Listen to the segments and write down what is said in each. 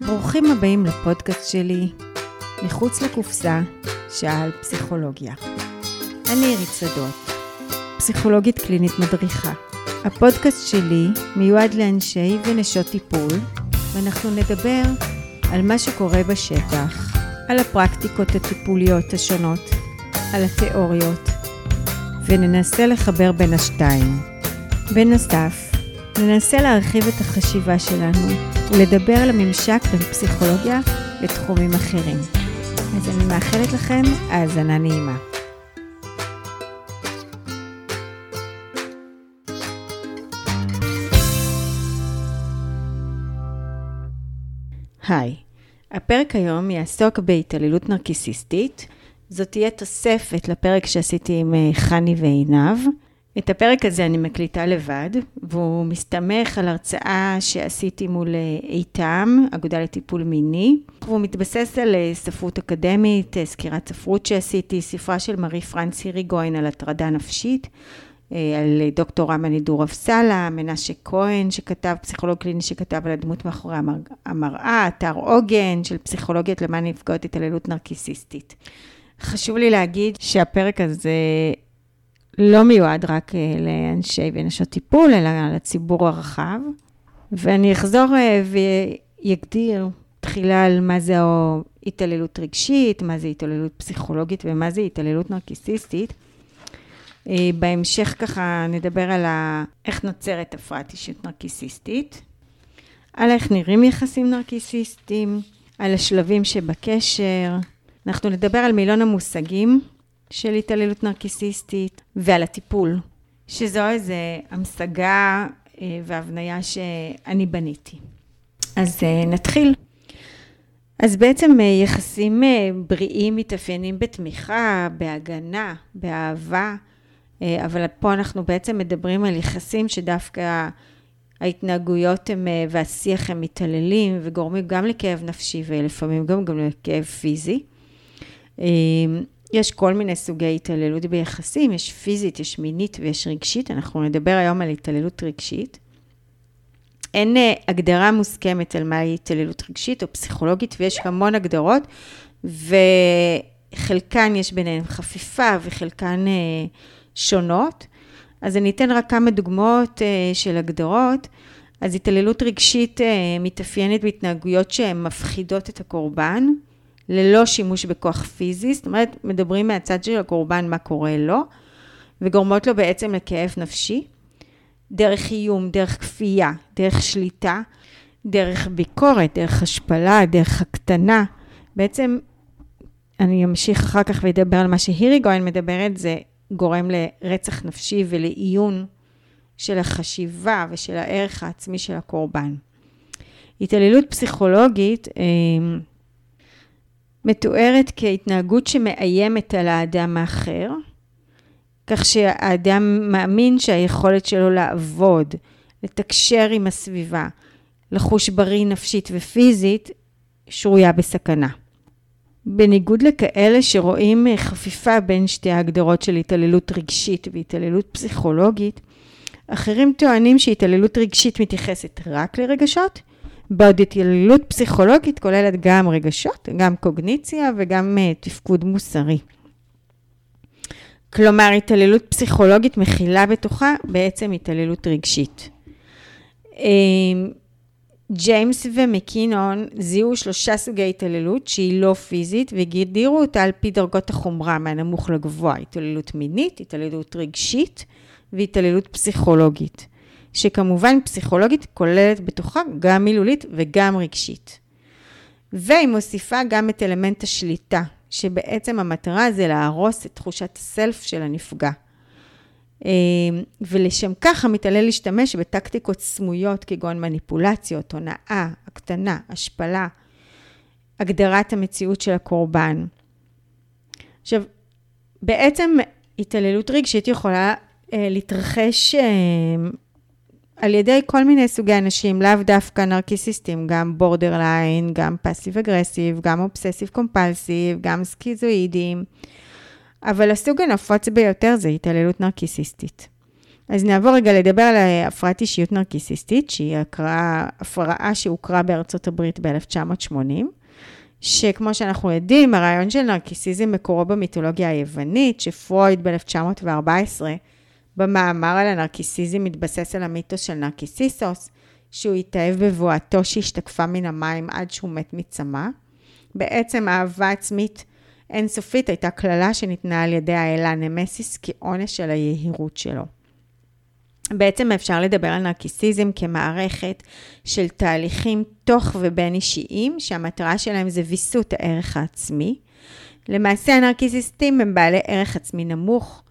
ברוכים הבאים לפודקאסט שלי, מחוץ לקופסה, שעה על פסיכולוגיה. אני עירית שדות, פסיכולוגית קלינית מדריכה. הפודקאסט שלי מיועד לאנשי ונשות טיפול, ואנחנו נדבר על מה שקורה בשטח, על הפרקטיקות הטיפוליות השונות, על התיאוריות, וננסה לחבר בין השתיים. בנוסף, ננסה להרחיב את החשיבה שלנו ולדבר על הממשק בין פסיכולוגיה לתחומים אחרים. אז אני מאחלת לכם האזנה נעימה. היי, הפרק היום יעסוק בהתעללות נרקיסיסטית. זאת תהיה תוספת לפרק שעשיתי עם אה, חני ועינב. את הפרק הזה אני מקליטה לבד, והוא מסתמך על הרצאה שעשיתי מול אה, איתם, אגודה לטיפול מיני, והוא מתבסס על אה, ספרות אקדמית, סקירת ספרות שעשיתי, ספרה של מרי פרנס היריגוין על הטרדה נפשית, על דוקטור רמני דורף סאלה, מנשה כהן שכתב, פסיכולוג קליני שכתב על הדמות מאחורי המראה, אתר עוגן של פסיכולוגיות למען נפגעות התעללות נרקיסיסטית. חשוב לי להגיד שהפרק הזה לא מיועד רק אה, לאנשי ונשות טיפול, אלא לציבור הרחב. ואני אחזור אה, ויגדיר תחילה על מה זה התעללות רגשית, מה זה התעללות פסיכולוגית ומה זה התעללות נרקיסיסטית. אה, בהמשך ככה נדבר על ה... איך נוצרת הפרעת אישיות נרקיסיסטית, על איך נראים יחסים נרקיסיסטיים, על השלבים שבקשר, אנחנו נדבר על מילון המושגים של התעללות נרקיסיסטית ועל הטיפול, שזו איזו המשגה אה, והבניה שאני בניתי. אז אה, נתחיל. אז בעצם אה, יחסים בריאים מתאפיינים בתמיכה, בהגנה, באהבה, אבל פה אנחנו בעצם מדברים על יחסים שדווקא ההתנהגויות הם, והשיח הם מתעללים וגורמים גם לכאב נפשי ולפעמים גם, גם לכאב פיזי. יש כל מיני סוגי התעללות ביחסים, יש פיזית, יש מינית ויש רגשית. אנחנו נדבר היום על התעללות רגשית. אין אה, הגדרה מוסכמת על מהי התעללות רגשית או פסיכולוגית, ויש המון הגדרות, וחלקן יש ביניהן חפיפה וחלקן אה, שונות. אז אני אתן רק כמה דוגמאות אה, של הגדרות. אז התעללות רגשית מתאפיינת בהתנהגויות שהן מפחידות את הקורבן, ללא שימוש בכוח פיזי, זאת אומרת, מדברים מהצד של הקורבן מה קורה לו, וגורמות לו בעצם לכאב נפשי, דרך איום, דרך כפייה, דרך שליטה, דרך ביקורת, דרך השפלה, דרך הקטנה. בעצם, אני אמשיך אחר כך ואדבר על מה שהירי גויין מדברת, זה גורם לרצח נפשי ולעיון של החשיבה ושל הערך העצמי של הקורבן. התעללות פסיכולוגית, אה, מתוארת כהתנהגות שמאיימת על האדם האחר, כך שהאדם מאמין שהיכולת שלו לעבוד, לתקשר עם הסביבה, לחוש בריא נפשית ופיזית, שרויה בסכנה. בניגוד לכאלה שרואים חפיפה בין שתי ההגדרות של התעללות רגשית והתעללות פסיכולוגית, אחרים טוענים שהתעללות רגשית מתייחסת רק לרגשות, בעוד התעללות פסיכולוגית כוללת גם רגשות, גם קוגניציה וגם uh, תפקוד מוסרי. כלומר, התעללות פסיכולוגית מכילה בתוכה בעצם התעללות רגשית. אמ, ג'יימס ומקינון זיהו שלושה סוגי התעללות שהיא לא פיזית והגדירו אותה על פי דרגות החומרה מהנמוך לגבוה, התעללות מינית, התעללות רגשית והתעללות פסיכולוגית. שכמובן פסיכולוגית כוללת בתוכה גם מילולית וגם רגשית. והיא מוסיפה גם את אלמנט השליטה, שבעצם המטרה זה להרוס את תחושת הסלף של הנפגע. אה, ולשם כך המתעלל ישתמש בטקטיקות סמויות כגון מניפולציות, הונאה, הקטנה, השפלה, הגדרת המציאות של הקורבן. עכשיו, בעצם התעללות רגשית יכולה אה, להתרחש אה, על ידי כל מיני סוגי אנשים, לאו דווקא נרקיסיסטים, גם borderline, גם passive aggressive, גם obsessive compulsive, גם סקיזואידים, אבל הסוג הנפוץ ביותר זה התעללות נרקיסיסטית. אז נעבור רגע לדבר על הפרעת אישיות נרקיסיסטית, שהיא הקראה, הפרעה שהוכרה בארצות הברית ב-1980, שכמו שאנחנו יודעים, הרעיון של נרקיסיזם מקורו במיתולוגיה היוונית, שפרויד ב-1914, במאמר על הנרקיסיזם מתבסס על המיתוס של נרקיסיסוס, שהוא התאהב בבואתו שהשתקפה מן המים עד שהוא מת מצמא. בעצם אהבה עצמית אינסופית הייתה קללה שניתנה על ידי האלה נמסיס כעונש של היהירות שלו. בעצם אפשר לדבר על נרקיסיזם כמערכת של תהליכים תוך ובין אישיים, שהמטרה שלהם זה ויסות הערך העצמי. למעשה הנרקיסיסטים הם בעלי ערך עצמי נמוך,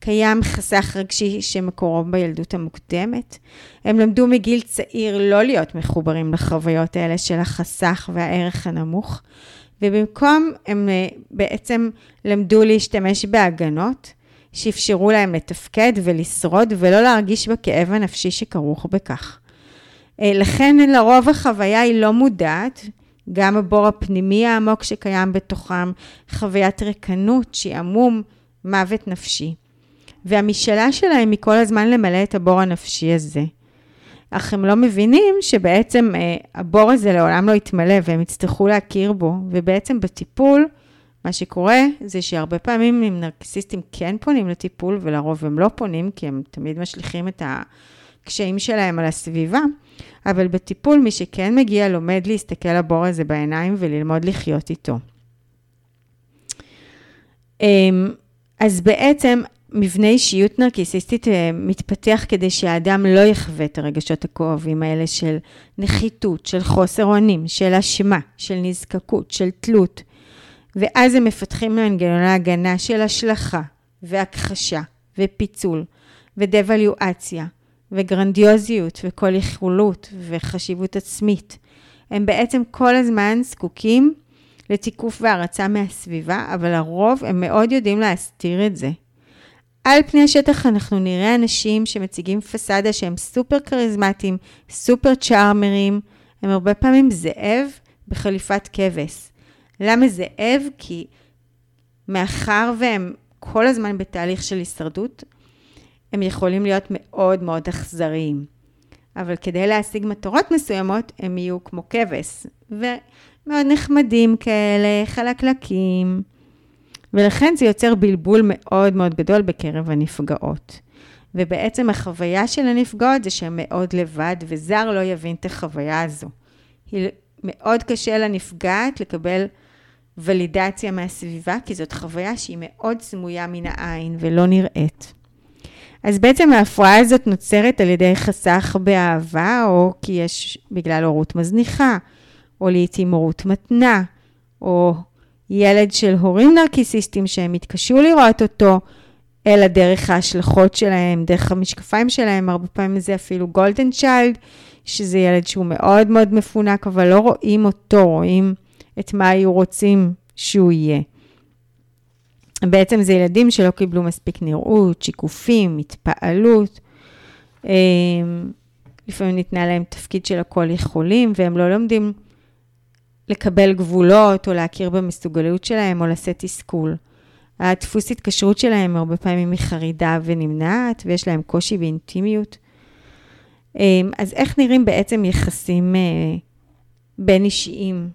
קיים חסך רגשי שמקורו בילדות המוקדמת. הם למדו מגיל צעיר לא להיות מחוברים לחוויות האלה של החסך והערך הנמוך, ובמקום הם אה, בעצם למדו להשתמש בהגנות שאפשרו להם לתפקד ולשרוד ולא להרגיש בכאב הנפשי שכרוך בכך. אה, לכן לרוב החוויה היא לא מודעת, גם הבור הפנימי העמוק שקיים בתוכם, חוויית ריקנות, שעמום, מוות נפשי. והמשאלה שלהם היא כל הזמן למלא את הבור הנפשי הזה. אך הם לא מבינים שבעצם אה, הבור הזה לעולם לא יתמלא והם יצטרכו להכיר בו, ובעצם בטיפול, מה שקורה זה שהרבה פעמים אם נרקסיסטים כן פונים לטיפול, ולרוב הם לא פונים, כי הם תמיד משליכים את הקשיים שלהם על הסביבה, אבל בטיפול מי שכן מגיע לומד להסתכל לבור הזה בעיניים וללמוד לחיות איתו. אמ, אז בעצם מבנה אישיות נרקיסיסטית אה, מתפתח כדי שהאדם לא יחווה את הרגשות הכואבים האלה של נחיתות, של חוסר אונים, של אשמה, של נזקקות, של תלות. ואז הם מפתחים מנגנוני הגנה של השלכה, והכחשה, ופיצול, ודבליואציה, וגרנדיוזיות, וכל יכולות, וחשיבות עצמית. הם בעצם כל הזמן זקוקים לתיקוף והערצה מהסביבה, אבל לרוב הם מאוד יודעים להסתיר את זה. על פני השטח אנחנו נראה אנשים שמציגים פסאדה שהם סופר כריזמטיים, סופר צ'ארמרים, הם הרבה פעמים זאב בחליפת כבש. למה זאב? כי מאחר והם כל הזמן בתהליך של הישרדות, הם יכולים להיות מאוד מאוד אכזריים. אבל כדי להשיג מטרות מסוימות, הם יהיו כמו כבש, ומאוד נחמדים כאלה, חלקלקים. ולכן זה יוצר בלבול מאוד מאוד גדול בקרב הנפגעות. ובעצם החוויה של הנפגעות זה שהן מאוד לבד, וזר לא יבין את החוויה הזו. היא מאוד קשה לנפגעת לקבל ולידציה מהסביבה, כי זאת חוויה שהיא מאוד סמויה מן העין ולא נראית. אז בעצם ההפרעה הזאת נוצרת על ידי חסך באהבה, או כי יש בגלל הורות מזניחה, או לעתים הורות מתנה, או ילד של הורים נרקיסיסטים שהם התקשו לראות אותו, אלא דרך ההשלכות שלהם, דרך המשקפיים שלהם, הרבה פעמים זה אפילו גולדן צ'יילד, שזה ילד שהוא מאוד מאוד מפונק, אבל לא רואים אותו, רואים את מה היו רוצים שהוא יהיה. בעצם זה ילדים שלא קיבלו מספיק נראות, שיקופים, התפעלות. אמ, לפעמים ניתנה להם תפקיד של הכל יכולים, והם לא לומדים לקבל גבולות, או להכיר במסוגלות שלהם, או לשאת תסכול. הדפוס התקשרות שלהם הרבה פעמים היא חרידה ונמנעת, ויש להם קושי באינטימיות. אמ, אז איך נראים בעצם יחסים אה, בין אישיים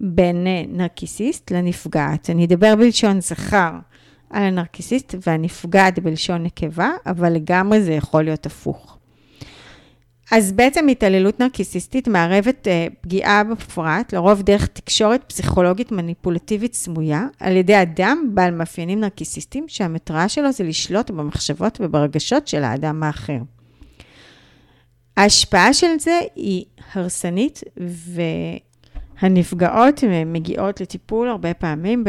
בין אה, נרקיסיסט לנפגעת? אני אדבר בלשון זכר על הנרקיסיסט והנפגעת בלשון נקבה, אבל לגמרי זה יכול להיות הפוך. אז בעצם התעללות נרקיסיסטית מערבת אה, פגיעה בפרט, לרוב דרך תקשורת פסיכולוגית מניפולטיבית סמויה, על ידי אדם בעל מאפיינים נרקיסיסטיים, שהמטרה שלו זה לשלוט במחשבות וברגשות של האדם האחר. ההשפעה של זה היא הרסנית, והנפגעות מגיעות לטיפול הרבה פעמים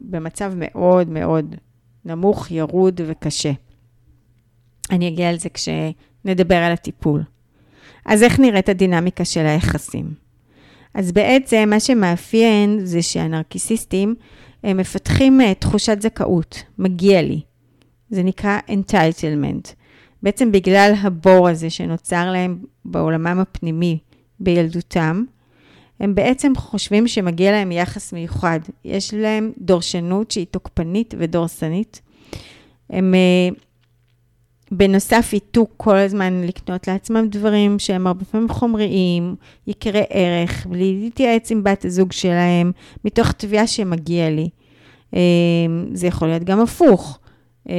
במצב מאוד מאוד נמוך, ירוד וקשה. אני אגיע על זה כשנדבר על הטיפול. אז איך נראית הדינמיקה של היחסים? אז בעצם מה שמאפיין זה שהנרקיסיסטים הם מפתחים אה, תחושת זכאות, מגיע לי. זה נקרא entitlement. בעצם בגלל הבור הזה שנוצר להם בעולמם הפנימי בילדותם, הם בעצם חושבים שמגיע להם יחס מיוחד. יש להם דורשנות שהיא תוקפנית ודורסנית. הם uh, בנוסף, יטו כל הזמן לקנות לעצמם דברים שהם הרבה פעמים חומריים, יקרי ערך, בלי להתייעץ עם בת הזוג שלהם, מתוך תביעה שמגיע לי. אה, זה יכול להיות גם הפוך. אה,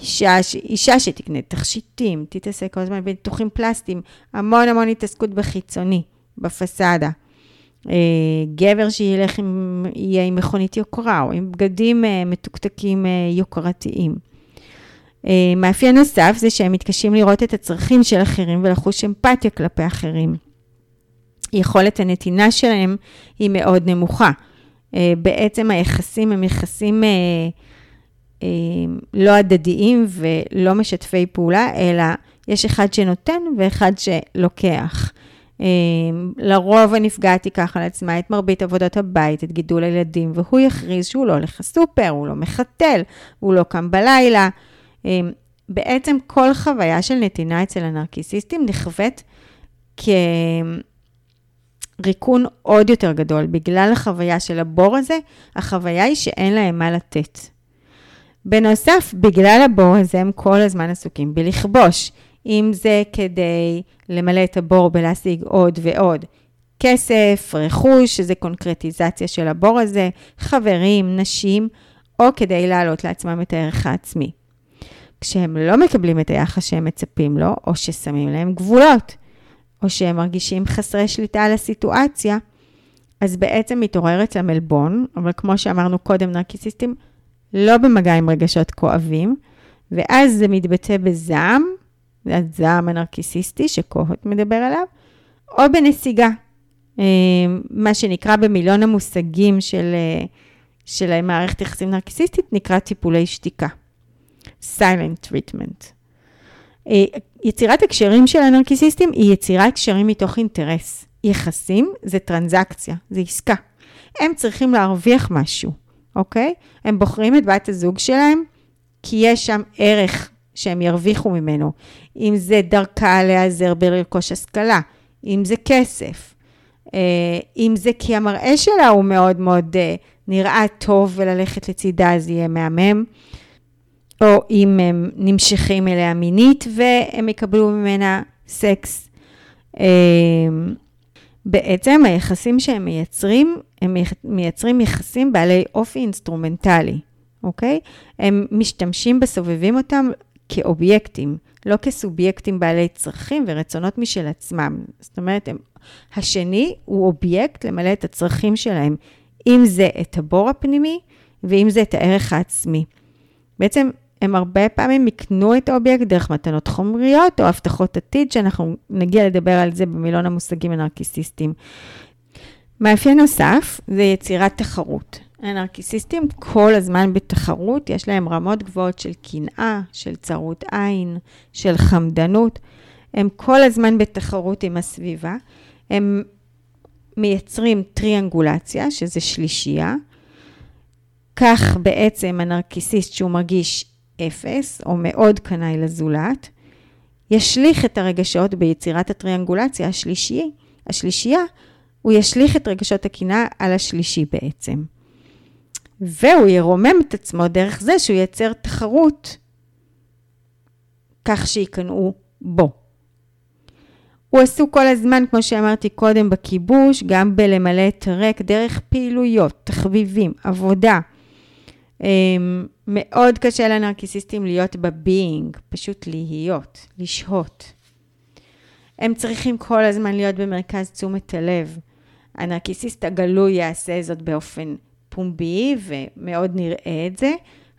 אישה, אישה שתקנה תכשיטים, תתעסק כל הזמן בניתוחים פלסטיים, המון המון התעסקות בחיצוני, בפסאדה. אה, גבר שילך עם, יהיה עם מכונית יוקרה, או עם בגדים מתוקתקים יוקרתיים. מאפיין נוסף זה שהם מתקשים לראות את הצרכים של אחרים ולחוש אמפתיה כלפי אחרים. יכולת הנתינה שלהם היא מאוד נמוכה. בעצם היחסים הם יחסים אה, לא הדדיים ולא משתפי פעולה, אלא יש אחד שנותן ואחד שלוקח. אה, לרוב הנפגעת תיקח על עצמה את מרבית עבודות הבית, את גידול הילדים, והוא יכריז שהוא לא הולך לסופר, הוא לא מחתל, הוא לא קם בלילה. אה, בעצם כל חוויה של נתינה אצל הנרקיסיסטים נכווית כריקון עוד יותר גדול. בגלל החוויה של הבור הזה, החוויה היא שאין להם מה לתת. בנוסף, בגלל הבור הזה הם כל הזמן עסוקים בלכבוש. אם זה כדי למלא את הבור בלהשיג עוד ועוד כסף, רכוש, שזה קונקרטיזציה של הבור הזה, חברים, נשים, או כדי להעלות לעצמם את הערך העצמי. כשהם לא מקבלים את היחס שהם מצפים לו, או ששמים להם גבולות, או שהם מרגישים חסרי שליטה על הסיטואציה, אז בעצם מתעורר אצלם עלבון, אבל כמו שאמרנו קודם, נרקיסיסטים לא במגע עם רגשות כואבים, ואז זה מתבטא בזעם, זה הזעם הנרקיסיסטי שקוהוט מדבר עליו, או בנסיגה, אה, מה שנקרא במילון המושגים של, אה, של מערכת יחסים נרקיסיסטית, נקרא טיפולי שתיקה. Silent treatment. אה, יצירת הקשרים של הנרקיסיסטים היא יצירת קשרים מתוך אינטרס. יחסים זה טרנזקציה, זה עסקה. הם צריכים להרוויח משהו. אוקיי? הם בוחרים את בת הזוג שלהם, כי יש שם ערך שהם ירוויחו ממנו. אם זה דרכה להיעזר בלרכוש השכלה, אם זה כסף, אה, אם זה כי המראה שלה הוא מאוד מאוד אה, נראה טוב וללכת לצידה אז יהיה מהמם, או אם הם נמשכים אליה מינית והם יקבלו ממנה סקס. אה, בעצם היחסים שהם מייצרים, הם מייצרים יחסים בעלי אופי אינסטרומנטלי, אוקיי? הם משתמשים בסובבים אותם כאובייקטים, לא כסובייקטים בעלי צרכים ורצונות משל עצמם. זאת אומרת, הם, השני הוא אובייקט למלא את הצרכים שלהם, אם זה את הבור הפנימי ואם זה את הערך העצמי. בעצם הם הרבה פעמים יקנו את האובייקט דרך מתנות חומריות או הבטחות עתיד, שאנחנו נגיע לדבר על זה במילון המושגים הנרקיסיסטיים. מאפיין נוסף זה יצירת תחרות. הנרקיסיסטים כל הזמן בתחרות, יש להם רמות גבוהות של קנאה, של צרות עין, של חמדנות. הם כל הזמן בתחרות עם הסביבה. הם מייצרים טריאנגולציה, שזה שלישייה. כך בעצם הנרקיסיסט, שהוא מרגיש אפס או מאוד קנאי לזולת, ישליך את הרגשות ביצירת הטריאנגולציה השלישי, השלישייה, הוא ישליך את רגשות הקנאה על השלישי בעצם. והוא ירומם את עצמו דרך זה שהוא ייצר תחרות כך שיקנאו בו. הוא עסוק כל הזמן, כמו שאמרתי קודם, בכיבוש, גם בלמלא את הריק דרך פעילויות, תחביבים, עבודה, מאוד קשה לנרקיסיסטים להיות בביינג, פשוט להיות, לשהות. הם צריכים כל הזמן להיות במרכז תשומת הלב. הנרקיסיסט הגלוי יעשה זאת באופן פומבי ומאוד נראה את זה.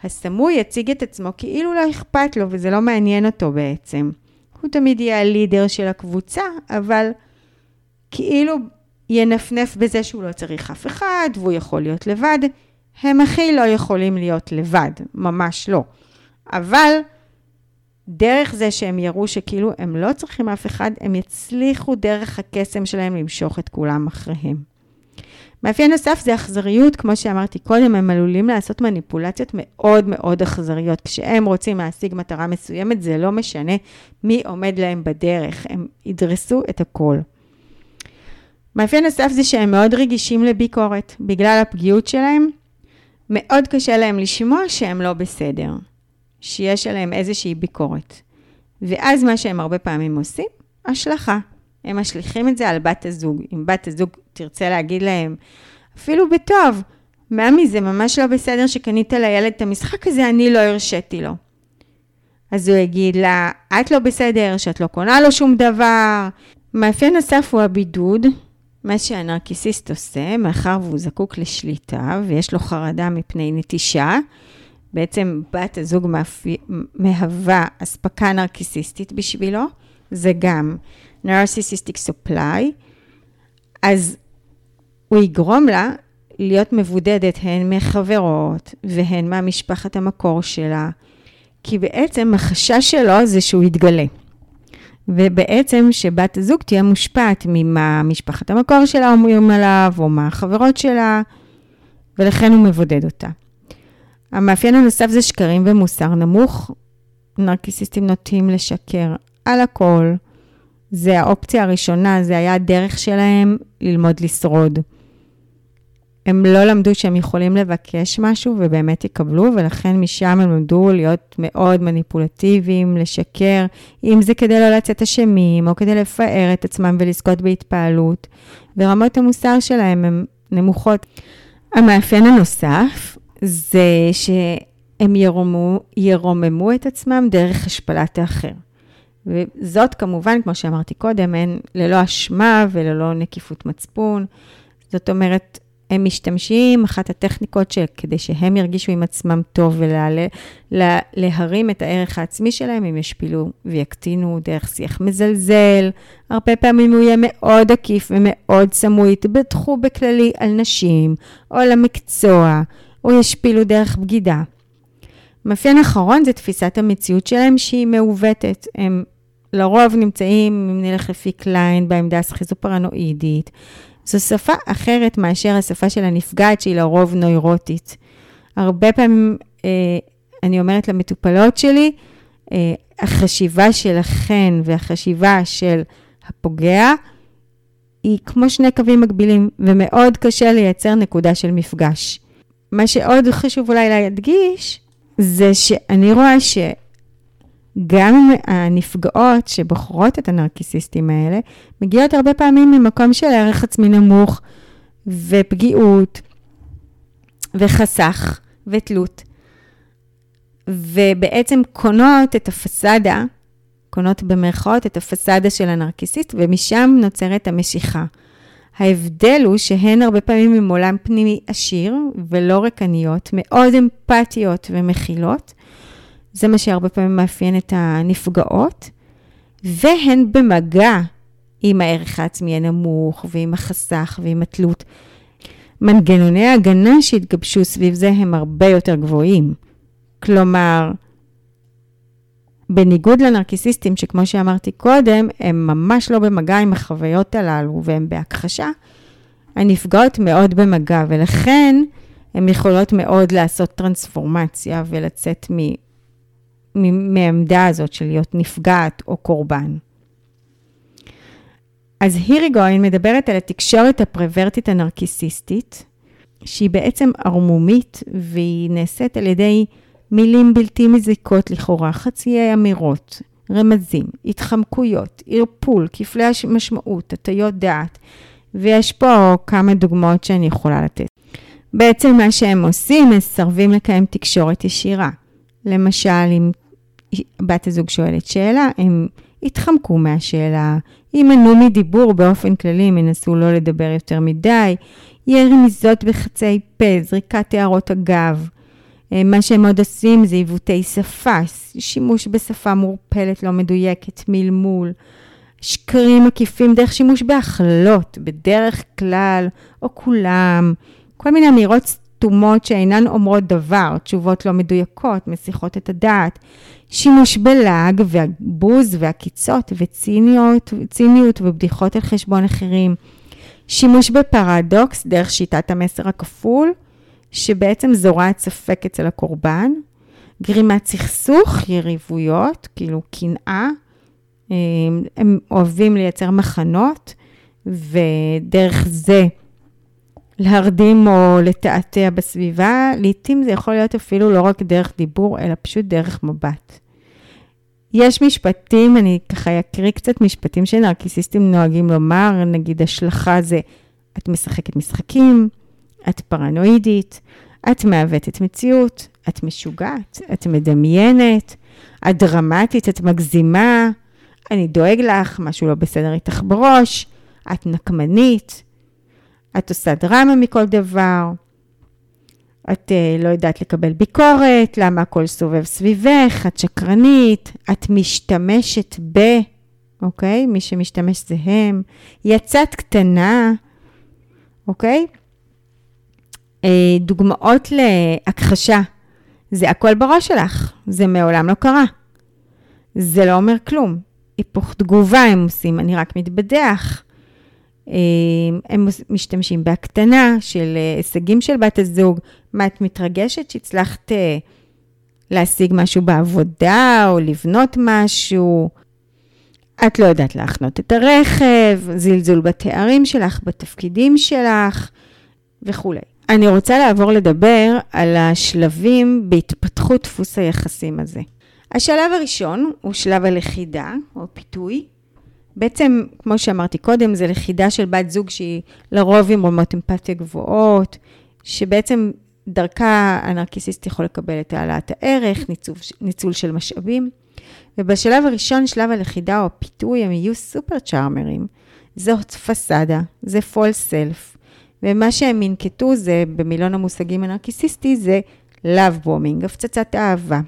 הסמוי יציג את עצמו כאילו לא אכפת לו וזה לא מעניין אותו בעצם. הוא תמיד יהיה הלידר של הקבוצה, אבל כאילו ינפנף בזה שהוא לא צריך אף אחד והוא יכול להיות לבד. הם הכי לא יכולים להיות לבד, ממש לא. אבל דרך זה שהם יראו שכאילו הם לא צריכים אף אחד, הם יצליחו דרך הקסם שלהם למשוך את כולם אחריהם. מאפיין נוסף זה אכזריות, כמו שאמרתי קודם, הם עלולים לעשות מניפולציות מאוד מאוד אכזריות. כשהם רוצים להשיג מטרה מסוימת, זה לא משנה מי עומד להם בדרך, הם ידרסו את הכל. מאפיין נוסף זה שהם מאוד רגישים לביקורת. בגלל הפגיעות שלהם, מאוד קשה להם לשמוע שהם לא בסדר, שיש עליהם איזושהי ביקורת. ואז מה שהם הרבה פעמים עושים, השלכה. הם משליכים את זה על בת הזוג. אם בת הזוג תרצה להגיד להם, אפילו בטוב, ממי, זה ממש לא בסדר שקנית לילד את המשחק הזה, אני לא הרשיתי לו. אז הוא יגיד לה, את לא בסדר, שאת לא קונה לו שום דבר. מאפיין נוסף הוא הבידוד, מה שהנרקיסיסט עושה, מאחר והוא זקוק לשליטה ויש לו חרדה מפני נטישה, בעצם בת הזוג מאפי... מהווה אספקה נרקיסיסטית בשבילו, זה גם narcissistic supply, אז הוא יגרום לה להיות מבודדת הן מחברות והן מהמשפחת המקור שלה, כי בעצם החשש שלו זה שהוא יתגלה. ובעצם שבת הזוג תהיה מושפעת ממה משפחת המקור שלה אומרים עליו, או מה החברות שלה, ולכן הוא מבודד אותה. המאפיין הנוסף זה שקרים ומוסר נמוך. נרקיסיסטים נוטים לשקר על הכל. זה האופציה הראשונה, זה היה הדרך שלהם ללמוד לשרוד. הם לא למדו שהם יכולים לבקש משהו ובאמת יקבלו, ולכן משם הם למדו להיות מאוד מניפולטיביים, לשקר, אם זה כדי לא לצאת אשמים, או כדי לפאר את עצמם ולזכות בהתפעלות, ורמות המוסר שלהם הן נמוכות. המאפיין הנוסף זה שהם ירומו, ירוממו את עצמם דרך השפלת האחר. וזאת כמובן, כמו שאמרתי קודם, אין ללא אשמה וללא נקיפות מצפון. זאת אומרת, הם משתמשים, אחת הטכניקות של, כדי שהם ירגישו עם עצמם טוב ולהרים את הערך העצמי שלהם, הם ישפילו ויקטינו דרך שיח מזלזל. הרבה פעמים הוא יהיה מאוד עקיף ומאוד סמוי, יתבטחו בכללי על נשים או על המקצוע, או ישפילו דרך בגידה. מאפיין אחרון זה תפיסת המציאות שלהם שהיא מעוותת. הם לרוב נמצאים, אם נלך לפי קליין, בעמדה הסכיזופרנואידית. זו שפה אחרת מאשר השפה של הנפגעת, שהיא לרוב נוירוטית. הרבה פעמים אה, אני אומרת למטופלות שלי, אה, החשיבה שלכן והחשיבה של הפוגע, היא כמו שני קווים מקבילים, ומאוד קשה לייצר נקודה של מפגש. מה שעוד חשוב אולי להדגיש, זה שאני רואה ש... גם הנפגעות שבוחרות את הנרקיסיסטים האלה, מגיעות הרבה פעמים ממקום של ערך עצמי נמוך ופגיעות וחסך ותלות. ובעצם קונות את הפסאדה, קונות במרכאות את הפסאדה של הנרקיסיסט, ומשם נוצרת המשיכה. ההבדל הוא שהן הרבה פעמים עם עולם פנימי עשיר ולא רקניות, מאוד אמפתיות ומכילות, זה מה שהרבה פעמים מאפיין את הנפגעות, והן במגע עם הערך העצמי הנמוך, ועם החסך, ועם התלות. מנגנוני ההגנה שהתגבשו סביב זה הם הרבה יותר גבוהים. כלומר, בניגוד לנרקיסיסטים, שכמו שאמרתי קודם, הם ממש לא במגע עם החוויות הללו, והם בהכחשה, הנפגעות מאוד במגע, ולכן הן יכולות מאוד לעשות טרנספורמציה ולצאת מהעמדה הזאת של להיות נפגעת או קורבן. אז הירי גוין מדברת על התקשורת הפרוורטית הנרקיסיסטית, שהיא בעצם ערמומית והיא נעשית על ידי מילים בלתי מזיקות לכאורה, חציי אמירות, רמזים, התחמקויות, ערפול, כפלי משמעות, הטיות דעת, ויש פה כמה דוגמאות שאני יכולה לתת. בעצם מה שהם עושים, מסרבים לקיים תקשורת ישירה. למשל, אם בת הזוג שואלת שאלה, הם יתחמקו מהשאלה, יימנעו מדיבור באופן כללי, הם ינסו לא לדבר יותר מדי, יהיה רמיזות בחצי פה, זריקת הערות אגב. אה, מה שהם עוד עושים זה עיוותי שפה, שימוש בשפה מעורפלת, לא מדויקת, מלמול, שקרים עקיפים דרך שימוש בהכללות, בדרך כלל או כולם, כל מיני אמירות סתומות שאינן אומרות דבר, תשובות לא מדויקות, מסיחות את הדעת, שימוש בלעג והבוז והקיצות וציניות, ציניות ובדיחות על חשבון אחרים, שימוש בפרדוקס דרך שיטת המסר הכפול, שבעצם זורעת ספק אצל הקורבן, גרימת סכסוך, יריבויות, כאילו קנאה, הם אוהבים לייצר מחנות, ודרך זה להרדים או לתעתע בסביבה, לעתים זה יכול להיות אפילו לא רק דרך דיבור, אלא פשוט דרך מבט. יש משפטים, אני ככה אקריא קצת משפטים שנרקיסיסטים נוהגים לומר, נגיד השלכה זה, את משחקת משחקים, את פרנואידית, את מעוותת מציאות, את משוגעת, את מדמיינת, את דרמטית, את מגזימה, אני דואג לך, משהו לא בסדר איתך בראש, את נקמנית, את עושה דרמה מכל דבר, את uh, לא יודעת לקבל ביקורת, למה הכל סובב סביבך, את שקרנית, את משתמשת ב, אוקיי? מי שמשתמש זה הם. יצאת קטנה, אוקיי? Uh, דוגמאות להכחשה, זה הכל בראש שלך, זה מעולם לא קרה. זה לא אומר כלום. היפוך תגובה הם עושים, אני רק מתבדח. הם משתמשים בהקטנה של אה, הישגים של בת הזוג. מה, את מתרגשת שהצלחת אה, להשיג משהו בעבודה או לבנות משהו? את לא יודעת להחנות את הרכב, זלזול בתארים שלך, בתפקידים שלך וכולי. אני רוצה לעבור לדבר על השלבים בהתפתחות דפוס היחסים הזה. השלב הראשון הוא שלב הלכידה או פיתוי. בעצם, כמו שאמרתי קודם, זה לכידה של בת זוג שהיא לרוב עם רמות אמפתיה גבוהות, שבעצם דרכה הנרקיסיסט יכול לקבל את העלאת הערך, ניצול, ניצול של משאבים. ובשלב הראשון, שלב הלכידה או הפיתוי, הם יהיו סופר charmerים. זאת פסאדה, זה false self. ומה שהם ינקטו זה, במילון המושגים הנרקיסיסטי, זה love bombing, הפצצת אהבה.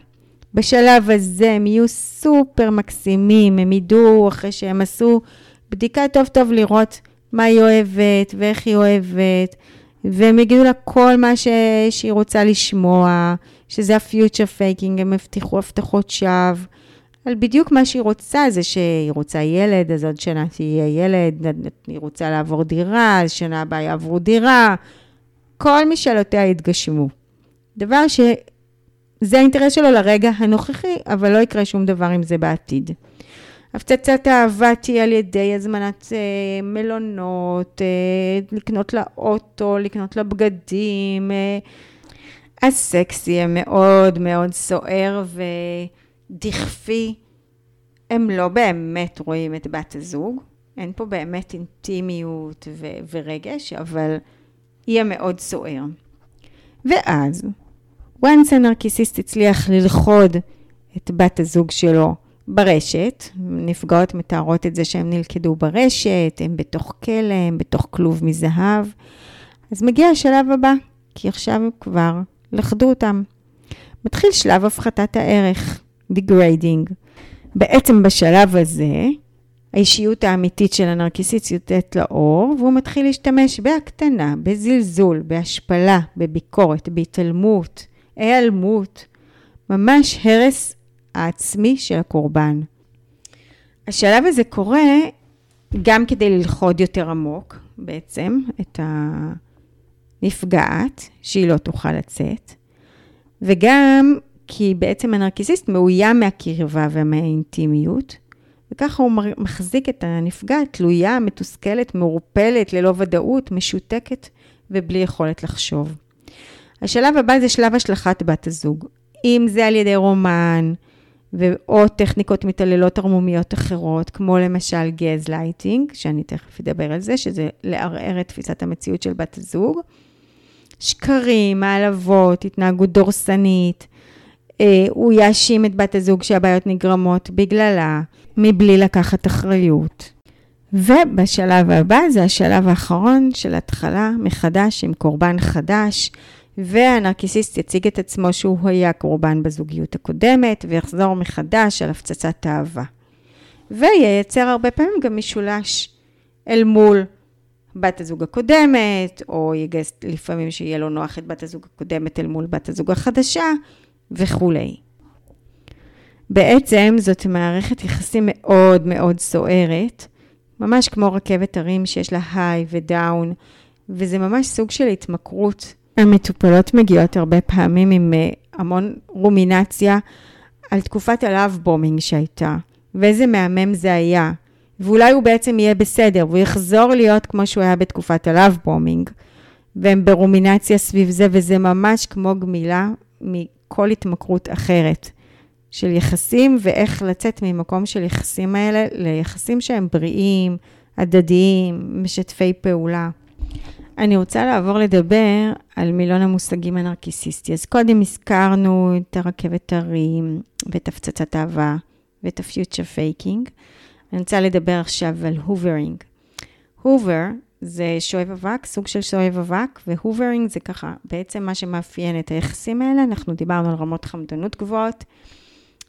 בשלב הזה הם יהיו סופר מקסימים, הם ידעו אחרי שהם עשו בדיקה טוב טוב לראות מה היא אוהבת ואיך היא אוהבת, והם יגידו לה כל מה ש... שהיא רוצה לשמוע, שזה ה future faking, הם יבטיחו הבטחות שווא. על בדיוק מה שהיא רוצה, זה שהיא רוצה ילד, אז עוד שנה יהיה ילד, היא רוצה לעבור דירה, אז שנה הבאה יעברו דירה. כל משאלותיה יתגשמו. דבר ש... זה האינטרס שלו לרגע הנוכחי, אבל לא יקרה שום דבר עם זה בעתיד. הפצצת האהבה תהיה על ידי הזמנת אה, מלונות, אה, לקנות לה אוטו, לקנות לה בגדים. אה, הסקס יהיה מאוד מאוד סוער ודכפי. הם לא באמת רואים את בת הזוג, אין פה באמת אינטימיות ו- ורגש, אבל יהיה מאוד סוער. ואז once הנרקיסיסט הצליח ללכוד את בת הזוג שלו ברשת, נפגעות מתארות את זה שהם נלכדו ברשת, הם בתוך כלא, הם בתוך כלוב מזהב, אז מגיע השלב הבא, כי עכשיו הם כבר לכדו אותם. מתחיל שלב הפחתת הערך, degrading. בעצם בשלב הזה, האישיות האמיתית של הנרקיסיסט יוצאת לאור, והוא מתחיל להשתמש בהקטנה, בזלזול, בהשפלה, בביקורת, בהתעלמות, היעלמות, ממש הרס העצמי של הקורבן. השלב הזה קורה גם כדי ללכוד יותר עמוק בעצם את הנפגעת, שהיא לא תוכל לצאת, וגם כי בעצם הנרקיסיסט מאוים מהקרבה ומהאינטימיות, וככה הוא מחזיק את הנפגעת תלויה, מתוסכלת, מעורפלת, ללא ודאות, משותקת ובלי יכולת לחשוב. השלב הבא זה שלב השלכת בת הזוג. אם זה על ידי רומן, או טכניקות מתעללות ערמומיות אחרות, כמו למשל גז לייטינג, שאני תכף אדבר על זה, שזה לערער את תפיסת המציאות של בת הזוג. שקרים, העלבות, התנהגות דורסנית. אה, הוא יאשים את בת הזוג שהבעיות נגרמות בגללה, מבלי לקחת אחריות. ובשלב הבא, זה השלב האחרון של התחלה מחדש עם קורבן חדש, והנרקיסיסט יציג את עצמו שהוא היה קורבן בזוגיות הקודמת, ויחזור מחדש על הפצצת אהבה. וייצר הרבה פעמים גם משולש אל מול בת הזוג הקודמת, או יגייס לפעמים שיהיה לו נוח את בת הזוג הקודמת אל מול בת הזוג החדשה, וכולי. בעצם זאת מערכת יחסים מאוד מאוד סוערת, ממש כמו רכבת הרים שיש לה high ו down, וזה ממש סוג של התמכרות המטופלות מגיעות הרבה פעמים עם אה, המון rumination על תקופת ה love bombing שהייתה, ואיזה מהמם זה היה. ואולי הוא בעצם יהיה בסדר, והוא יחזור להיות כמו שהוא היה בתקופת ה love bombing. והם ב rumination סביב זה, וזה ממש כמו גמילה מכל התמכרות אחרת. של יחסים ואיך לצאת ממקום של יחסים האלה ליחסים שהם בריאים, הדדיים, משתפי פעולה. אני רוצה לעבור לדבר על מילון המושגים הנרקיסיסטי. אז קודם הזכרנו את הרכבת הרים ואת הפצצת אהבה ואת ה future faking. אני רוצה לדבר עכשיו על hoovering. Hoover זה שואב אבק, סוג של שואב אבק, ו hoovering זה ככה, בעצם מה שמאפיין את היחסים האלה, אנחנו דיברנו על רמות חמדנות גבוהות,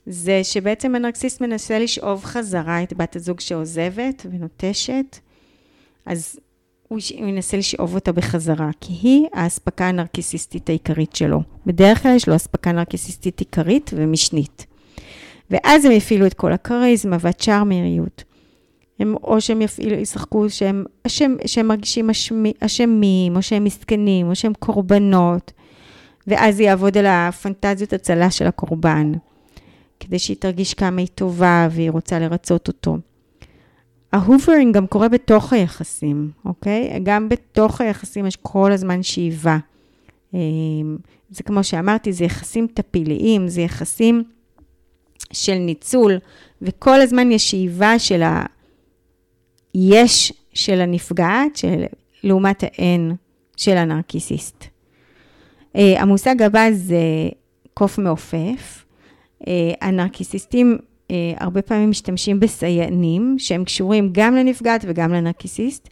זה שבעצם הנרקסיסט מנסה לשאוב חזרה את בת הזוג שעוזבת ונוטשת, אז הוא ינסה לשאוב אותה בחזרה, כי היא האספקה הנרקיסיסטית העיקרית שלו. בדרך כלל יש לו אספקה נרקיסיסטית עיקרית ומשנית. ואז הם יפעילו את כל הכריזמה והצ'ארמריות. הם, או שהם יפעילו, ישחקו שהם, שהם, שהם מרגישים אשמים, או שהם מסכנים, או שהם קורבנות, ואז זה יעבוד על הפנטזיות הצלה של הקורבן, כדי שהיא תרגיש כמה היא טובה והיא רוצה לרצות אותו. ה hoovering גם קורה בתוך היחסים, אוקיי? גם בתוך היחסים יש כל הזמן שאיבה. אמ, זה כמו שאמרתי, זה יחסים טפיליים, זה יחסים של ניצול, וכל הזמן יש שאיבה של היש של הנפגעת, של, לעומת האין של הנרקיסיסט. אה, המושג הבא זה קוף מעופף. אה, הנרקיסיסטים הרבה פעמים משתמשים בסייענים שהם קשורים גם לנפגעת וגם לנרקיסיסט,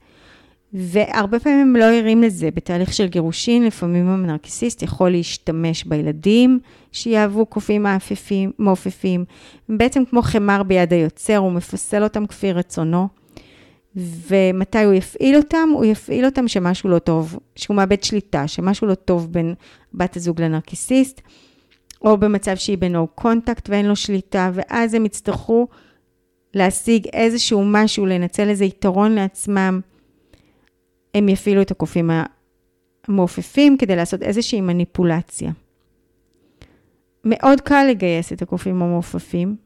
והרבה פעמים הם לא ערים לזה. בתהליך של גירושין, לפעמים הנרקיסיסט יכול להשתמש בילדים שיהוו קופים מעופפים, מעופפים. הם בעצם כמו חמר ביד היוצר, הוא מפסל אותם כפי רצונו. ומתי הוא יפעיל אותם? הוא יפעיל אותם שמשהו לא טוב, שהוא מאבד שליטה, שמשהו לא טוב בין בת הזוג לנרקיסיסט. או במצב שהיא בנו קונטקט ואין לו שליטה, ואז הם יצטרכו להשיג איזשהו משהו, לנצל איזה יתרון לעצמם. הם יפעילו את הקופים המעופפים כדי לעשות איזושהי מניפולציה. מאוד קל לגייס את הקופים המעופפים,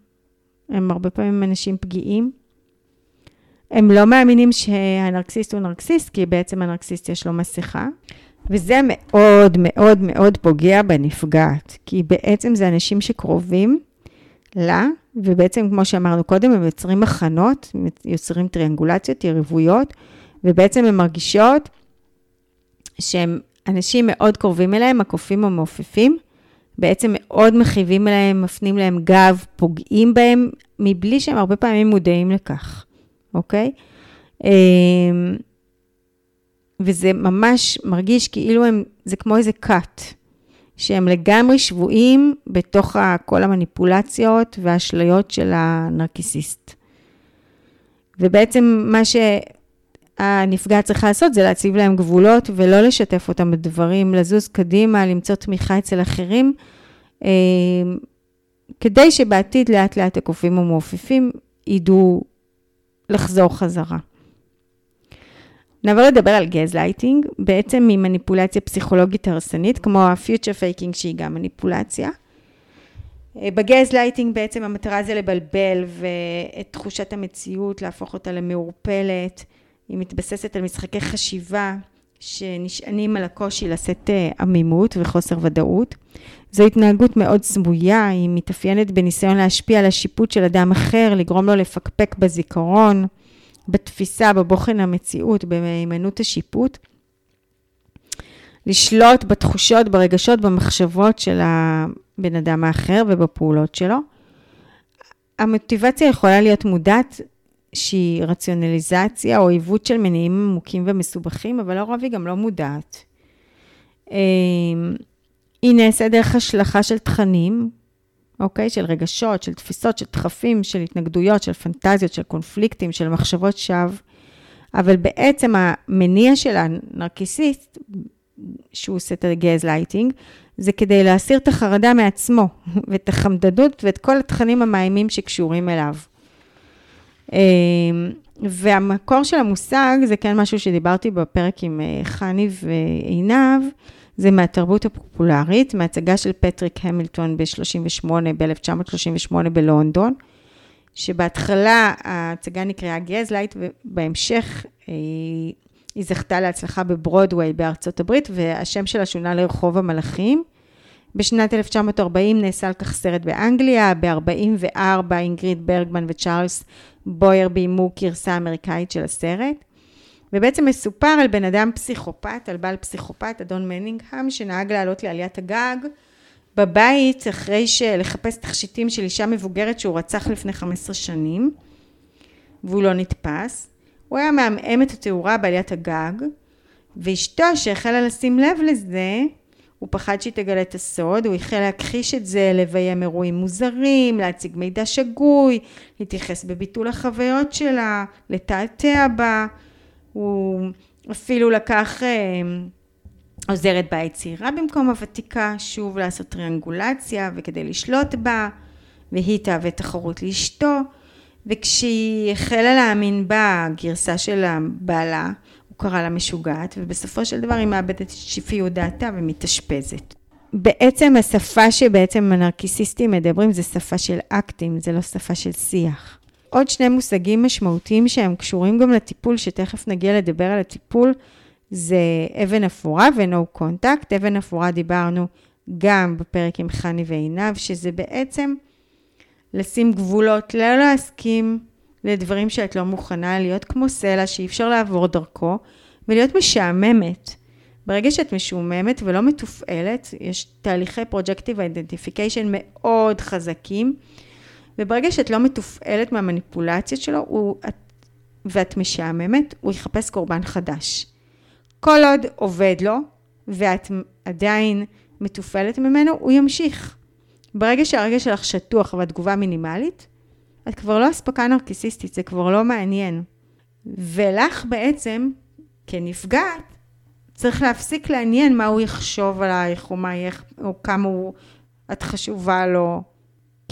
הם הרבה פעמים אנשים פגיעים. הם לא מאמינים שהנרקסיסט הוא נרקסיסט, כי בעצם הנרקסיסט יש לו מסכה. וזה מאוד מאוד מאוד פוגע בנפגעת, כי בעצם זה אנשים שקרובים לה, ובעצם, כמו שאמרנו קודם, הם יוצרים מחנות, יוצרים טריאנגולציות, יריבויות, ובעצם הן מרגישות שהם אנשים מאוד קרובים אליהם, הקופים המעופפים, בעצם מאוד מכאיבים אליהם, מפנים להם גב, פוגעים בהם, מבלי שהם הרבה פעמים מודעים לכך, אוקיי? וזה ממש מרגיש כאילו הם, זה כמו איזה cut, שהם לגמרי שבויים בתוך כל המניפולציות והאשליות של הנרקיסיסט. ובעצם מה שהנפגעת צריכה לעשות זה להציב להם גבולות ולא לשתף אותם בדברים, לזוז קדימה, למצוא תמיכה אצל אחרים, אה, כדי שבעתיד לאט לאט הקופים המעופפים ידעו לחזור חזרה. נעבור לדבר על גז לייטינג, בעצם מניפולציה פסיכולוגית הרסנית, כמו ה future faking שהיא גם מניפולציה. אה, בגז לייטינג בעצם המטרה זה לבלבל ואת תחושת המציאות, להפוך אותה למעורפלת. היא מתבססת על משחקי חשיבה שנשענים על הקושי לשאת אה, עמימות וחוסר ודאות. זו התנהגות מאוד סמויה, היא מתאפיינת בניסיון להשפיע על השיפוט של אדם אחר, לגרום לו לפקפק בזיכרון. בתפיסה, בבוחן המציאות, במהימנות השיפוט, לשלוט בתחושות, ברגשות, במחשבות של הבן אדם האחר ובפעולות שלו. המוטיבציה יכולה להיות מודעת שהיא רציונליזציה או עיוות של מניעים עמוקים ומסובכים, אבל לרוב היא גם לא מודעת. אמ, היא נעשית דרך השלכה של תכנים, אוקיי? של רגשות, של תפיסות, של דחפים, של התנגדויות, של פנטזיות, של קונפליקטים, של מחשבות שווא. אבל בעצם המניע של הנרקיסיסט, שהוא עושה את הגז לייטינג, זה כדי להסיר את החרדה מעצמו, ואת החמדנות ואת כל התכנים המאיימים שקשורים אליו. אמ, והמקור של המושג זה כן משהו שדיברתי בפרק עם אה, חני ועינב, זה מהתרבות הפופולרית, מהצגה של פטריק המילטון ב-38, ב-1938 בלונדון, שבהתחלה ההצגה נקראה Gaslight, ובהמשך היא, אה, היא זכתה להצלחה בברודוויי בארצות הברית, והשם שלה שונה לרחוב המלאכים, בשנת 1940 נעשה על כך סרט באנגליה, ב-44 אינגריד ברגמן וצ'ארלס בויר ביימו גרסה אמריקאית של הסרט. ובעצם מסופר על בן אדם פסיכופת, על בעל פסיכופת, אדון מנינגהם, שנהג לעלות לעליית הגג בבית אחרי לחפש תכשיטים של אישה מבוגרת שהוא רצח לפני 15 שנים, והוא לא נתפס. הוא היה מעמעם את התאורה בעליית הגג, ואשתו שהחלה לשים לב לזה, הוא פחד שהיא תגלה את הסוד, הוא החל להכחיש את זה, לביים אירועים מוזרים, להציג מידע שגוי, להתייחס בביטול החוויות שלה, לתעתע בה. הוא אפילו לקח אה, עוזרת בית צעירה במקום הוותיקה, שוב לעשות טריאנגולציה וכדי לשלוט בה, והיא תהווה תחרות לאשתו. וכשהיא החלה להאמין בגרסה של בעלה, הוא קרא לה משוגעת, ובסופו של דבר היא מאבדת את שפיות דעתה ומתאשפזת. בעצם השפה שבעצם הנרקיסיסטים מדברים זה שפה של אקטים, זה לא שפה של שיח. עוד שני מושגים משמעותיים שהם קשורים גם לטיפול, שתכף נגיע לדבר על הטיפול, זה אבן אפורה ו-No contact. אבן אפורה דיברנו גם בפרק עם חני ועינב, שזה בעצם לשים גבולות, לא להסכים לדברים שאת לא מוכנה, להיות כמו סלע שאי אפשר לעבור דרכו, ולהיות משעממת. ברגע שאת משעממת ולא מתופעלת, יש תהליכי projective identification מאוד חזקים, וברגע שאת לא מתופעלת מהמניפולציות שלו, הוא, את, ואת משעממת, הוא יחפש קורבן חדש. כל עוד עובד לו, ואת עדיין מתופעלת ממנו, הוא ימשיך. ברגע שהרגע שלך שטוח והתגובה מינימלית, את כבר לא אספקה נרקיסיסטית, זה כבר לא מעניין. ולך בעצם, כנפגעת, צריך להפסיק לעניין מה הוא יחשוב עלייך, או, מה יח... או כמה הוא... את חשובה לו.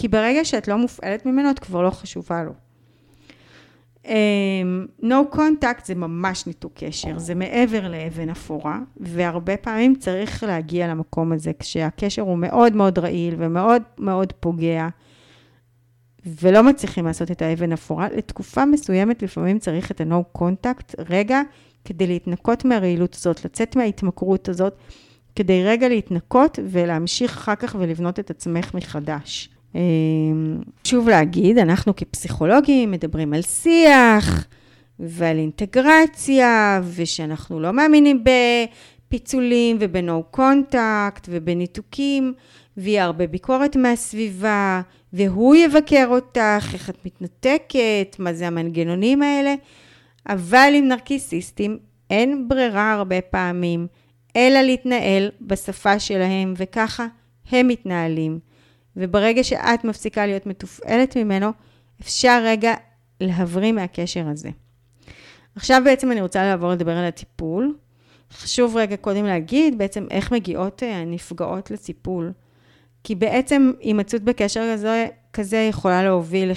כי ברגע שאת לא מופעלת ממנו, את כבר לא חשובה לו. Um, no contact זה ממש ניתוק קשר, זה מעבר לאבן אפורה, והרבה פעמים צריך להגיע למקום הזה כשהקשר הוא מאוד מאוד רעיל ומאוד מאוד פוגע, ולא מצליחים לעשות את האבן אפורה. לתקופה מסוימת לפעמים צריך את ה-no contact רגע כדי להתנקות מהרעילות הזאת, לצאת מההתמכרות הזאת, כדי רגע להתנקות ולהמשיך אחר כך ולבנות את עצמך מחדש. אמ, שוב להגיד, אנחנו כפסיכולוגים מדברים על שיח ועל אינטגרציה, ושאנחנו לא מאמינים בפיצולים ובנו קונטקט ובניתוקים, ויהיה הרבה ביקורת מהסביבה, והוא יבקר אותך, איך את מתנתקת, מה זה המנגנונים האלה. אבל עם נרקיסיסטים אין ברירה הרבה פעמים, אלא להתנהל בשפה שלהם, וככה הם מתנהלים. וברגע שאת מפסיקה להיות מתופעלת ממנו, אפשר רגע להבריא מהקשר הזה. עכשיו בעצם אני רוצה לעבור לדבר על הטיפול. חשוב רגע קודם להגיד בעצם איך מגיעות אה, הנפגעות לטיפול. כי בעצם הימצאות בקשר כזה, כזה יכולה להוביל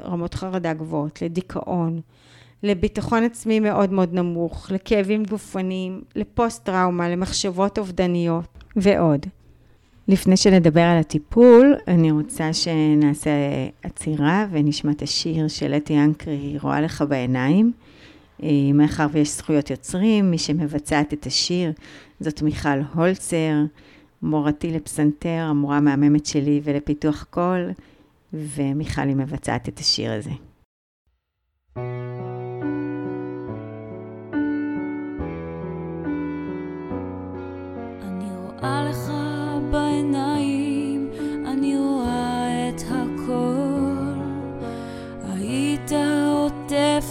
לרמות חרדה גבוהות, לדיכאון, לביטחון עצמי מאוד מאוד נמוך, לכאבים גופניים, לפוסט-טראומה, למחשבות אובדניות ועוד. לפני שנדבר על הטיפול, אני רוצה שנעשה עצירה ונשמע את השיר של אתי אנקרי, רואה לך בעיניים. אה, מאחר ויש זכויות יוצרים, מי שמבצעת את השיר זאת מיכל הולצר, מורתי לפסנתר, המורה המהממת שלי ולפיתוח קול, ומיכל היא מבצעת את השיר הזה.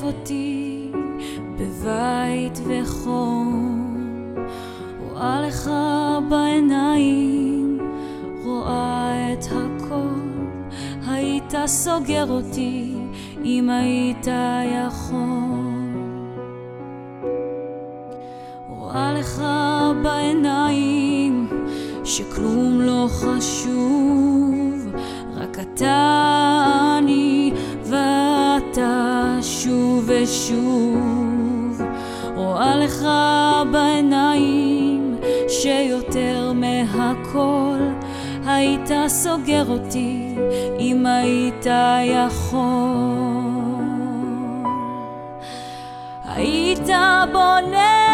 אותי בבית וחום, רואה לך בעיניים, רואה את הכל. היית סוגר אותי אם היית יכול. רואה לך בעיניים שכלום לא חשוב, רק אתה אני ואתה שוב ושוב. רואה לך בעיניים שיותר מהכל. היית סוגר אותי אם היית יכול. היית בונה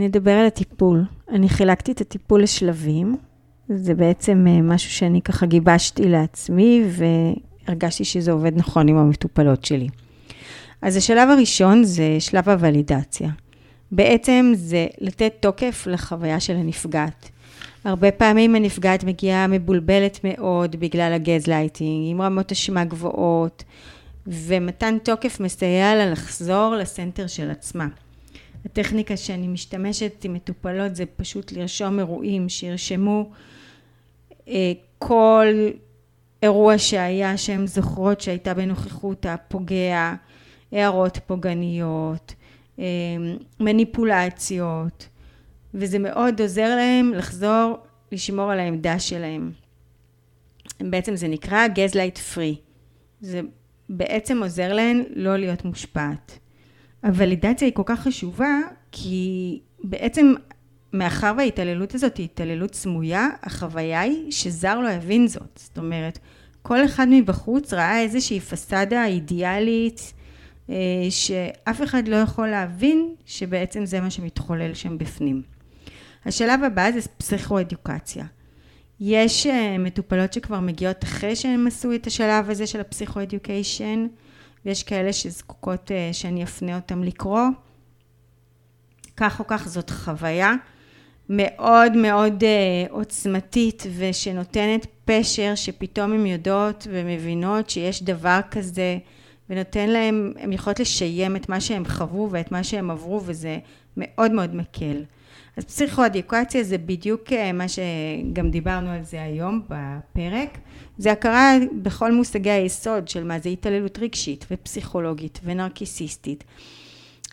נדבר על הטיפול. אני חילקתי את הטיפול לשלבים. זה בעצם uh, משהו שאני ככה גיבשתי לעצמי, והרגשתי שזה עובד נכון עם המטופלות שלי. אז השלב הראשון זה שלב הוולידציה. בעצם זה לתת תוקף לחוויה של הנפגעת. הרבה פעמים הנפגעת מגיעה מבולבלת מאוד בגלל הגזלייטינג, עם רמות אשמה גבוהות, ומתן תוקף מסייע לה לחזור ל center של עצמה. הטכניקה שאני משתמשת עם מטופלות זה פשוט לרשום אירועים, שירשמו אה, כל אירוע שהיה שהן זוכרות שהייתה בנוכחות הפוגע, הערות פוגעניות, אה, מניפולציות, וזה מאוד עוזר להם לחזור לשמור על העמדה שלהם. בעצם זה נקרא gaslight free. זה בעצם עוזר להן לא להיות מושפעת. הוולידציה היא כל כך חשובה, כי בעצם מאחר וההתעללות הזאת היא התעללות סמויה, החוויה היא שזר לא יבין זאת. זאת אומרת, כל אחד מבחוץ ראה איזושהי פסאדה אידיאלית, אה, שאף אחד לא יכול להבין שבעצם זה מה שמתחולל שם בפנים. השלב הבא זה פסיכואדוקציה. יש אה, מטופלות שכבר מגיעות אחרי שהן עשו את השלב הזה של הפסיכואדוקיישן, ויש כאלה שזקוקות אה, שאני אפנה אותם לקרוא. כך או כך זאת חוויה מאוד מאוד אה, עוצמתית ושנותנת פשר שפתאום הן יודעות ומבינות שיש דבר כזה ונותן להם, הן יכולות לשיים את מה שהם חוו ואת מה שהם עברו וזה מאוד מאוד מקל. אז פסיכואדוקציה זה בדיוק אה, מה שגם דיברנו על זה היום בפרק. זה הכרה בכל מושגי היסוד של מה זה התעללות רגשית ופסיכולוגית ונרקיסיסטית.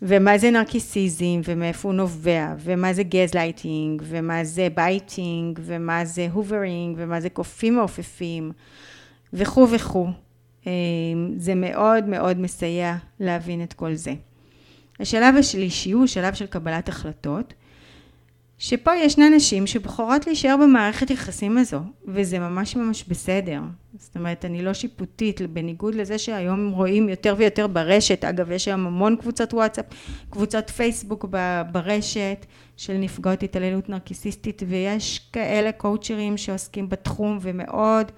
ומה זה נרקיסיזם ומאיפה הוא נובע ומה זה גזלייטינג ומה זה baiting ומה זה hoovering ומה זה קופים מעופפים וכו' וכו'. אה, זה מאוד מאוד מסייע להבין את כל זה. השלב השלישי הוא שלב של קבלת החלטות. שפה ישנן נשים שבוחרות להישאר במערכת יחסים הזו, וזה ממש ממש בסדר. זאת אומרת, אני לא שיפוטית, בניגוד לזה שהיום רואים יותר ויותר ברשת, אגב, יש היום המון קבוצות וואטסאפ, קבוצות פייסבוק ברשת של נפגעות התעללות נרקיסיסטית, ויש כאלה קואוצ'רים שעוסקים בתחום ומאוד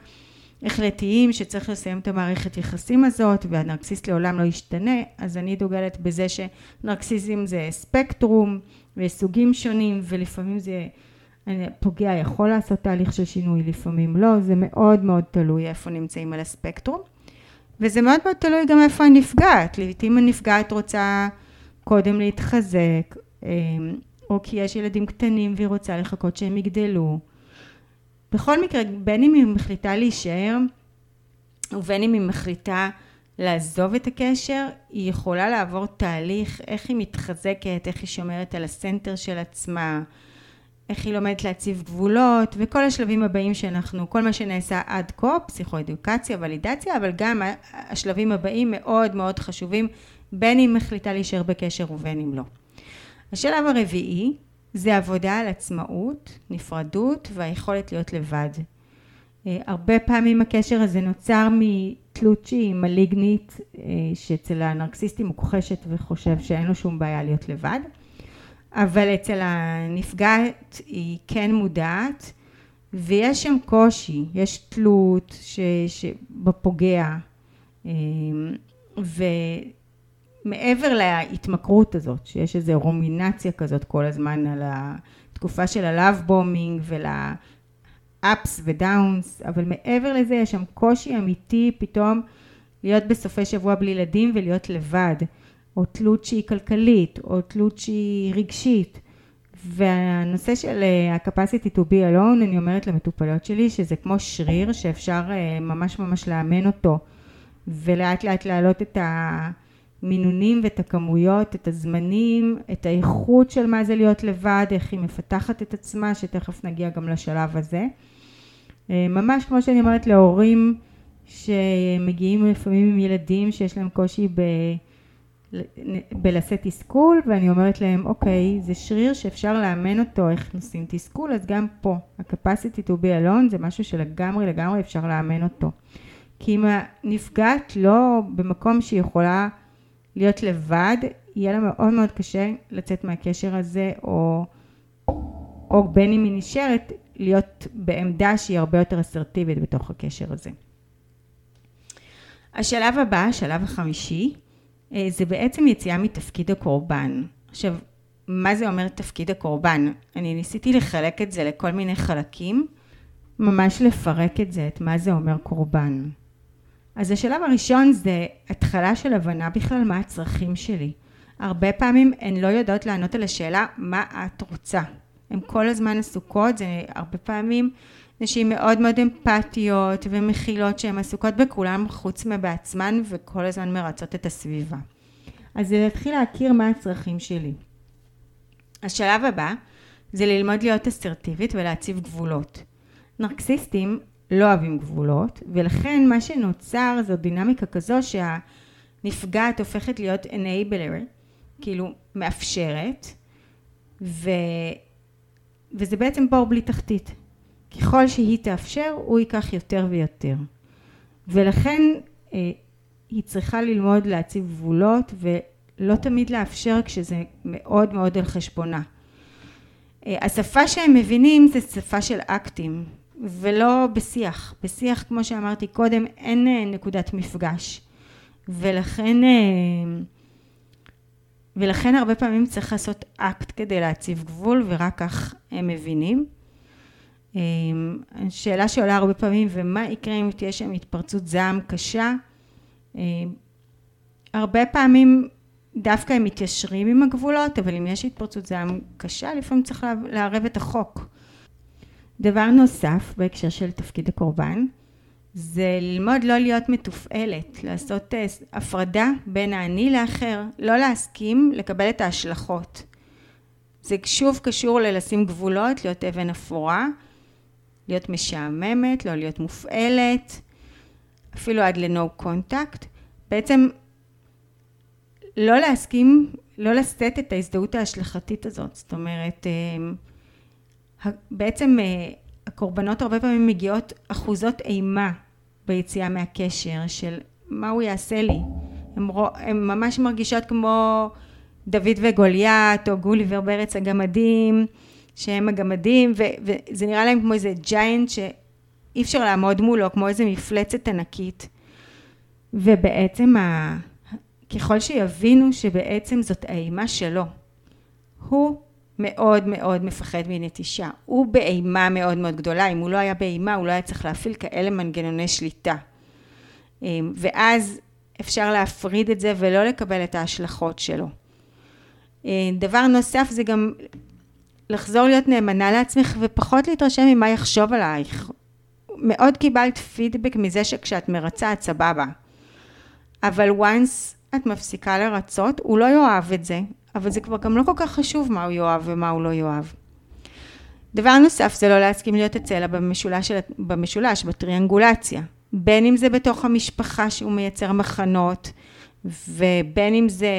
החלטיים שצריך לסיים את המערכת יחסים הזאת, והנרקסיסט לעולם לא ישתנה, אז אני דוגלת בזה שנרקסיזם זה ספקטרום, ויש סוגים שונים ולפעמים זה פוגע יכול לעשות תהליך של שינוי לפעמים לא זה מאוד מאוד תלוי איפה נמצאים על הספקטרום. וזה מאוד מאוד תלוי גם איפה הנפגעת לעתים הנפגעת רוצה קודם להתחזק או כי יש ילדים קטנים והיא רוצה לחכות שהם יגדלו בכל מקרה בין אם היא מחליטה להישאר ובין אם היא מחליטה לעזוב את הקשר, היא יכולה לעבור תהליך, איך היא מתחזקת, איך היא שומרת על הסנטר של עצמה, איך היא לומדת להציב גבולות, וכל השלבים הבאים שאנחנו, כל מה שנעשה עד כה, פסיכואדוקציה, ולידציה, אבל גם השלבים הבאים מאוד מאוד חשובים, בין אם מחליטה להישאר בקשר ובין אם לא. השלב הרביעי זה עבודה על עצמאות, נפרדות והיכולת להיות לבד. אה, הרבה פעמים הקשר הזה נוצר מתלות שהיא מליגנית, אה, שאצל הנרקסיסטים הוא כוחשת וחושב שאין לו שום בעיה להיות לבד. אבל אצל הנפגעת היא כן מודעת ויש שם קושי, יש תלות ש, שבפוגע אמ, ומעבר להתמכרות הזאת שיש איזו rumination כזאת כל הזמן על התקופה של ה love bombing ול ups ו downs אבל מעבר לזה יש שם קושי אמיתי פתאום להיות בסופי שבוע בלי ילדים ולהיות לבד או תלות שהיא כלכלית, או תלות שהיא רגשית. והנושא של אה, ה-capacity to be alone, אני אומרת למטופלות שלי, שזה כמו שריר שאפשר אה, ממש ממש לאמן אותו, ולאט לאט להעלות את המינונים ואת הכמויות, את הזמנים, את האיכות של מה זה להיות לבד, איך היא מפתחת את עצמה, שתכף נגיע גם לשלב הזה. אה, ממש כמו שאני אומרת להורים שמגיעים לפעמים עם ילדים שיש להם קושי ב... בלשאת תסכול ואני אומרת להם אוקיי זה שריר שאפשר לאמן אותו איך נושאים תסכול אז גם פה ה-capacity to be alone זה משהו שלגמרי לגמרי אפשר לאמן אותו כי אם הנפגעת לא במקום שהיא יכולה להיות לבד יהיה לה מאוד מאוד קשה לצאת מהקשר הזה או, או בין אם היא נשארת להיות בעמדה שהיא הרבה יותר אסרטיבית בתוך הקשר הזה. השלב הבא, השלב החמישי, אה, זה בעצם יציאה מתפקיד הקורבן. עכשיו, מה זה אומר תפקיד הקורבן? אני ניסיתי לחלק את זה לכל מיני חלקים, ממש לפרק את זה, את מה זה אומר קורבן. אז השלב הראשון זה התחלה של הבנה בכלל מה הצרכים שלי. הרבה פעמים הן לא יודעות לענות על השאלה מה את רוצה. הן כל הזמן עסוקות, זה הרבה פעמים נשים מאוד מאוד אמפתיות ומכילות שהן עסוקות בכולם חוץ מבעצמן וכל הזמן מרצות את הסביבה. אז זה להתחיל להכיר מה הצרכים שלי. השלב הבא זה ללמוד להיות אסרטיבית ולהציב גבולות. נרקסיסטים לא אוהבים גבולות ולכן מה שנוצר זו דינמיקה כזו שהנפגעת הופכת להיות enabler, כאילו מאפשרת ו... וזה בעצם בור בלי תחתית. ככל שהיא תאפשר, הוא ייקח יותר ויותר. ולכן אה, היא צריכה ללמוד להציב גבולות ולא תמיד לאפשר כשזה מאוד מאוד על חשבונה. אה, השפה שהם מבינים זה שפה של אקטים ולא בשיח. בשיח כמו שאמרתי קודם אין אה, נקודת מפגש ולכן ולכן הרבה פעמים צריך לעשות אקט כדי להציב גבול ורק כך הם מבינים. אמ, שאלה שעולה הרבה פעמים, ומה יקרה אם תהיה שם התפרצות זעם קשה? הרבה פעמים דווקא הם מתיישרים עם הגבולות, אבל אם יש התפרצות זעם קשה, לפעמים צריך לערב את החוק. דבר נוסף בהקשר של תפקיד הקורבן, זה ללמוד לא להיות מתופעלת, לעשות אה, הפרדה בין האני לאחר, לא להסכים לקבל את ההשלכות. זה שוב קשור ללשים גבולות, להיות אבן אפורה, להיות משעממת, לא להיות מופעלת, אפילו עד ל-no contact. בעצם לא להסכים, לא לשאת את ההזדהות ההשלכתית הזאת. זאת אומרת, אה, בעצם אה, הקורבנות הרבה פעמים מגיעות אחוזות אימה ביציאה מהקשר של מה הוא יעשה לי. הן ממש מרגישות כמו דוד וגוליית או גוליבר בארץ הגמדים. שהם הגמדים, ו- וזה נראה להם כמו איזה ג'יינט שאי אפשר לעמוד מולו, כמו איזה מפלצת ענקית. ובעצם ה... ככל שיבינו שבעצם זאת האימה שלו, הוא מאוד מאוד מפחד מנטישה. הוא באימה מאוד מאוד גדולה. אם הוא לא היה באימה, הוא לא היה צריך להפעיל כאלה מנגנוני שליטה. אמ, ואז אפשר להפריד את זה ולא לקבל את ההשלכות שלו. אמ, דבר נוסף זה גם לחזור להיות נאמנה לעצמך ופחות להתרשם ממה יחשוב עלייך. מאוד קיבלת פידבק מזה שכשאת מרצה את סבבה. אבל once את מפסיקה לרצות, הוא לא יאהב את זה, אבל זה כבר גם לא כל כך חשוב מה הוא יאהב ומה הוא לא יאהב. דבר נוסף זה לא להסכים להיות הצלע במשולש, במשולש, בטריאנגולציה. בין אם זה בתוך המשפחה שהוא מייצר מחנות, ובין אם זה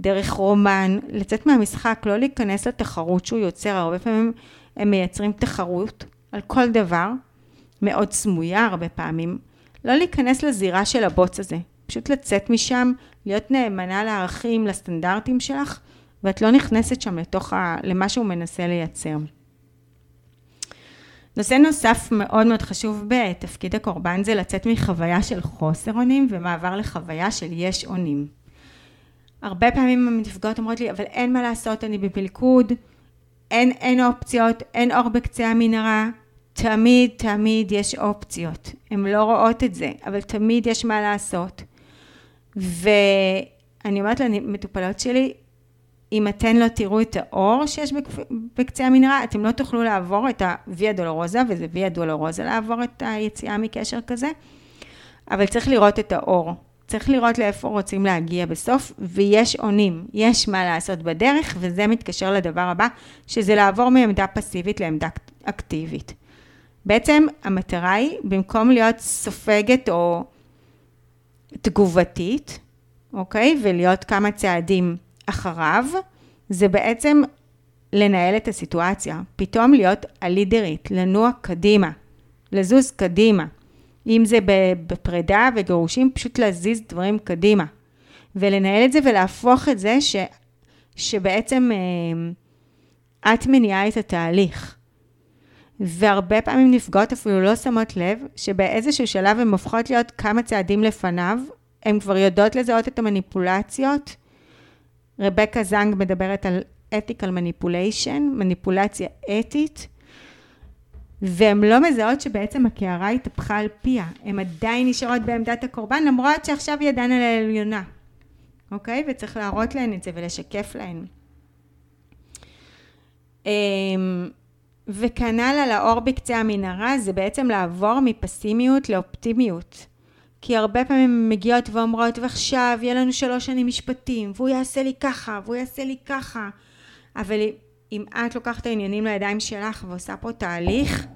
דרך רומן, לצאת מהמשחק, לא להיכנס לתחרות שהוא יוצר, הרבה פעמים הם מייצרים תחרות על כל דבר, מאוד סמויה הרבה פעמים, לא להיכנס לזירה של הבוץ הזה, פשוט לצאת משם, להיות נאמנה לערכים, לסטנדרטים שלך, ואת לא נכנסת שם לתוך ה... למה שהוא מנסה לייצר. נושא נוסף מאוד מאוד חשוב בתפקיד הקורבן זה לצאת מחוויה של חוסר אונים ומעבר לחוויה של יש אונים. הרבה פעמים הנפגעות אומרות לי, אבל אין מה לעשות, אני בפלכוד, אין, אין אופציות, אין אור בקצה המנהרה, תמיד תמיד יש אופציות. הן לא רואות את זה, אבל תמיד יש מה לעשות. ואני אומרת למטופלות שלי, אם אתן לא תראו את האור שיש בקצה המנהרה, אתם לא תוכלו לעבור את הוויה דולורוזה, וזה ויה דולורוזה לעבור את היציאה מקשר כזה, אבל צריך לראות את האור. צריך לראות לאיפה רוצים להגיע בסוף, ויש אונים, יש מה לעשות בדרך, וזה מתקשר לדבר הבא, שזה לעבור מעמדה פסיבית לעמדה אקטיבית. בעצם המטרה היא, במקום להיות סופגת או תגובתית, אוקיי? ולהיות כמה צעדים אחריו, זה בעצם לנהל את הסיטואציה. פתאום להיות הלידרית, לנוע קדימה, לזוז קדימה. אם זה בפרידה וגירושים, פשוט להזיז דברים קדימה. ולנהל את זה ולהפוך את זה ש, שבעצם אה, את מניעה את התהליך. והרבה פעמים נפגעות אפילו לא שמות לב שבאיזשהו שלב הן הופכות להיות כמה צעדים לפניו, הן כבר יודעות לזהות את המניפולציות. רבקה זנג מדברת על ethical manipulation, מניפולציה אתית, והן לא מזהות שבעצם הקערה התהפכה על פיה, הן עדיין נשארות בעמדת הקורבן למרות שעכשיו ידן על העליונה, אוקיי? וצריך להראות להן את זה ולשקף להן. וכנ"ל על האור בקצה המנהרה זה בעצם לעבור מפסימיות לאופטימיות. כי הרבה פעמים מגיעות ואומרות, ועכשיו יהיה לנו שלוש שנים משפטים, והוא יעשה לי ככה, והוא יעשה לי ככה. אבל אם את לוקחת את העניינים לידיים שלך ועושה פה תהליך,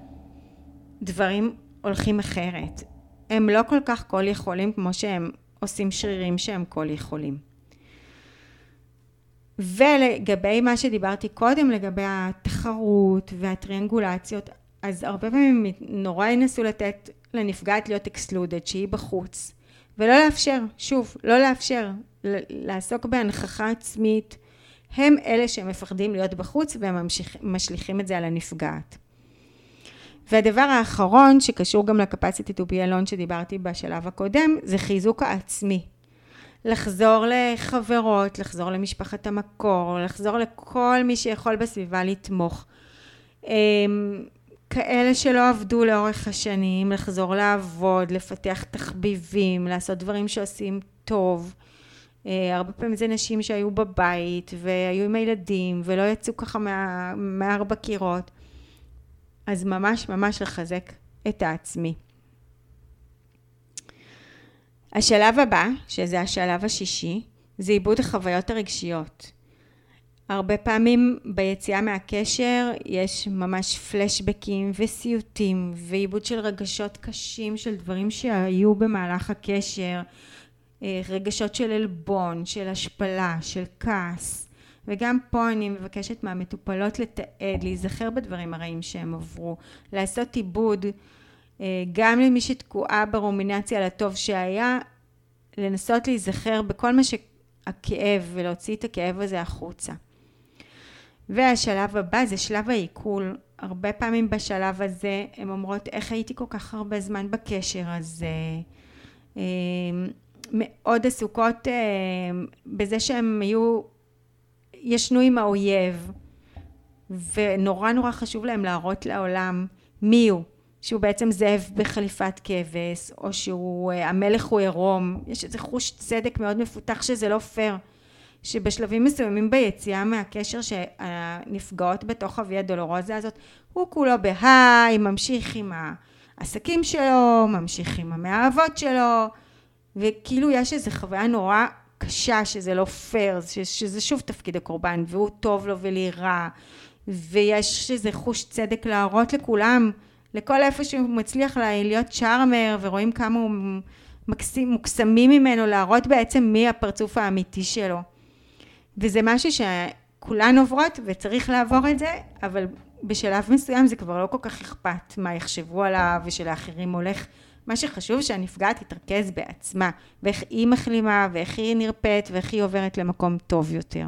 דברים הולכים אחרת. הם לא כל כך כל יכולים כמו שהם עושים שרירים שהם כל יכולים. ולגבי מה שדיברתי קודם, לגבי התחרות והטריאנגולציות, אז הרבה פעמים נורא ינסו לתת לנפגעת להיות אקסלודד, שהיא בחוץ, ולא לאפשר, שוב, לא לאפשר, לעסוק בהנכחה עצמית, הם אלה שמפחדים להיות בחוץ והם משליכים את זה על הנפגעת. והדבר האחרון שקשור גם לקפסיטי טו בי אלון שדיברתי בשלב הקודם, זה חיזוק העצמי. לחזור לחברות, לחזור למשפחת המקור, לחזור לכל מי שיכול בסביבה לתמוך. אמ, כאלה שלא עבדו לאורך השנים, לחזור לעבוד, לפתח תחביבים, לעשות דברים שעושים טוב. אה, הרבה פעמים זה נשים שהיו בבית והיו עם הילדים ולא יצאו ככה מה, מארבע קירות. אז ממש ממש לחזק את העצמי. השלב הבא, שזה השלב השישי, זה עיבוד החוויות הרגשיות. הרבה פעמים ביציאה מהקשר יש ממש פלשבקים וסיוטים ועיבוד של רגשות קשים של דברים שהיו במהלך הקשר, אה, רגשות של עלבון, של השפלה, של כעס. וגם פה אני מבקשת מהמטופלות לתעד, להיזכר בדברים הרעים שהם עברו, לעשות עיבוד גם למי שתקועה ברומינציה לטוב שהיה, לנסות להיזכר בכל מה שהכאב ולהוציא את הכאב הזה החוצה. והשלב הבא זה שלב העיכול. הרבה פעמים בשלב הזה הן אומרות איך הייתי כל כך הרבה זמן בקשר הזה. אה, מאוד עסוקות אה, בזה שהן היו, ישנו עם האויב, ונורא נורא חשוב להם להראות לעולם מי הוא. שהוא בעצם זאב בחליפת כבש, או שהוא, אה, המלך הוא עירום. יש איזה חוש צדק מאוד מפותח שזה לא פייר. שבשלבים מסוימים ביציאה מהקשר שהנפגעות בתוך הוויה דולורוזה הזאת, הוא כולו בהיי, ממשיך עם העסקים שלו, ממשיך עם המאהבות שלו, וכאילו יש איזו חוויה נורא קשה שזה לא פייר, שזה שוב תפקיד הקורבן, והוא טוב לו ולי רע, ויש איזה חוש צדק להראות לכולם, לכל איפה שהוא מצליח להיות צ'ארמר, ורואים כמה הוא מקסים, מוקסמים ממנו, להראות בעצם מי הפרצוף האמיתי שלו. וזה משהו שכולן עוברות וצריך לעבור את זה, אבל בשלב מסוים זה כבר לא כל כך אכפת מה יחשבו עליו ושלאחרים הולך. מה שחשוב שהנפגעת תתרכז בעצמה, ואיך היא מחלימה, ואיך היא נרפאת, ואיך היא עוברת למקום טוב יותר.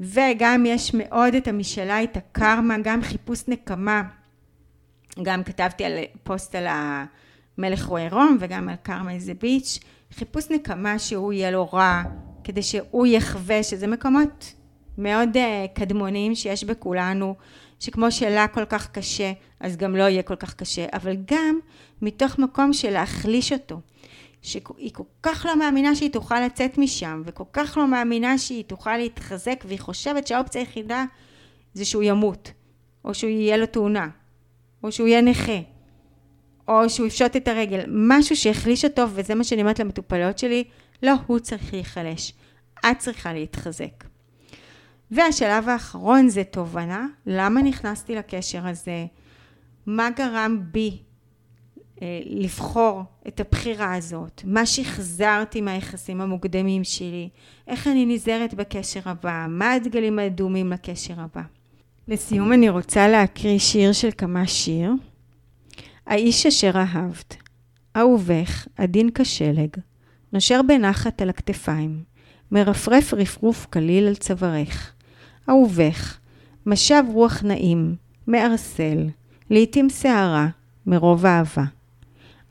וגם יש מאוד את המשאלה, את הקרמה, גם חיפוש נקמה. גם כתבתי על פוסט על המלך רואה רום וגם על קרמה איזה ביץ'. חיפוש נקמה שהוא יהיה לו רע, כדי שהוא יחווה, שזה מקומות מאוד uh, קדמוניים שיש בכולנו, שכמו שלה כל כך קשה, אז גם לא יהיה כל כך קשה, אבל גם מתוך מקום של להחליש אותו. שהיא כל כך לא מאמינה שהיא תוכל לצאת משם, וכל כך לא מאמינה שהיא תוכל להתחזק, והיא חושבת שהאופציה היחידה זה שהוא ימות, או שהוא יהיה לו תאונה, או שהוא יהיה נכה, או שהוא יפשוט את הרגל, משהו שיחליש אותו, וזה מה שאני אומרת למטופלות שלי, לא הוא צריך להיחלש, את צריכה להתחזק. והשלב האחרון זה תובנה, למה נכנסתי לקשר הזה, מה גרם בי אה, לבחור את הבחירה הזאת, מה שחזרתי מהיחסים המוקדמים שלי, איך אני נזהרת בקשר הבא, מה הדגלים האדומים לקשר הבא. לסיום אני רוצה להקריא שיר של כמה שיר. האיש אשר אהבת, אהובך, עדין כשלג, נושר בנחת על הכתפיים, מרפרף רפרוף קליל על צווארך. אהובך, משב רוח נעים, מערסל, לעתים שערה, מרוב אהבה.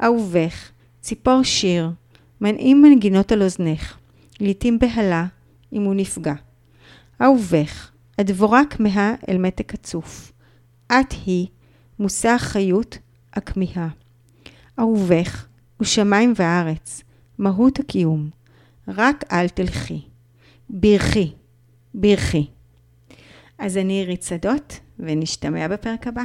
אהובך, ציפור שיר, מנעים מנגינות על אוזנך, לעתים בהלה, אם הוא נפגע. אהובך, הדבורה כמהה אל מתק הצוף. את היא, מושא החיות, הכמיהה. אהובך הוא שמיים וארץ, מהות הקיום. רק אל תלכי. ברכי, ברכי. אז אני עירית שדות, ונשתמע בפרק הבא.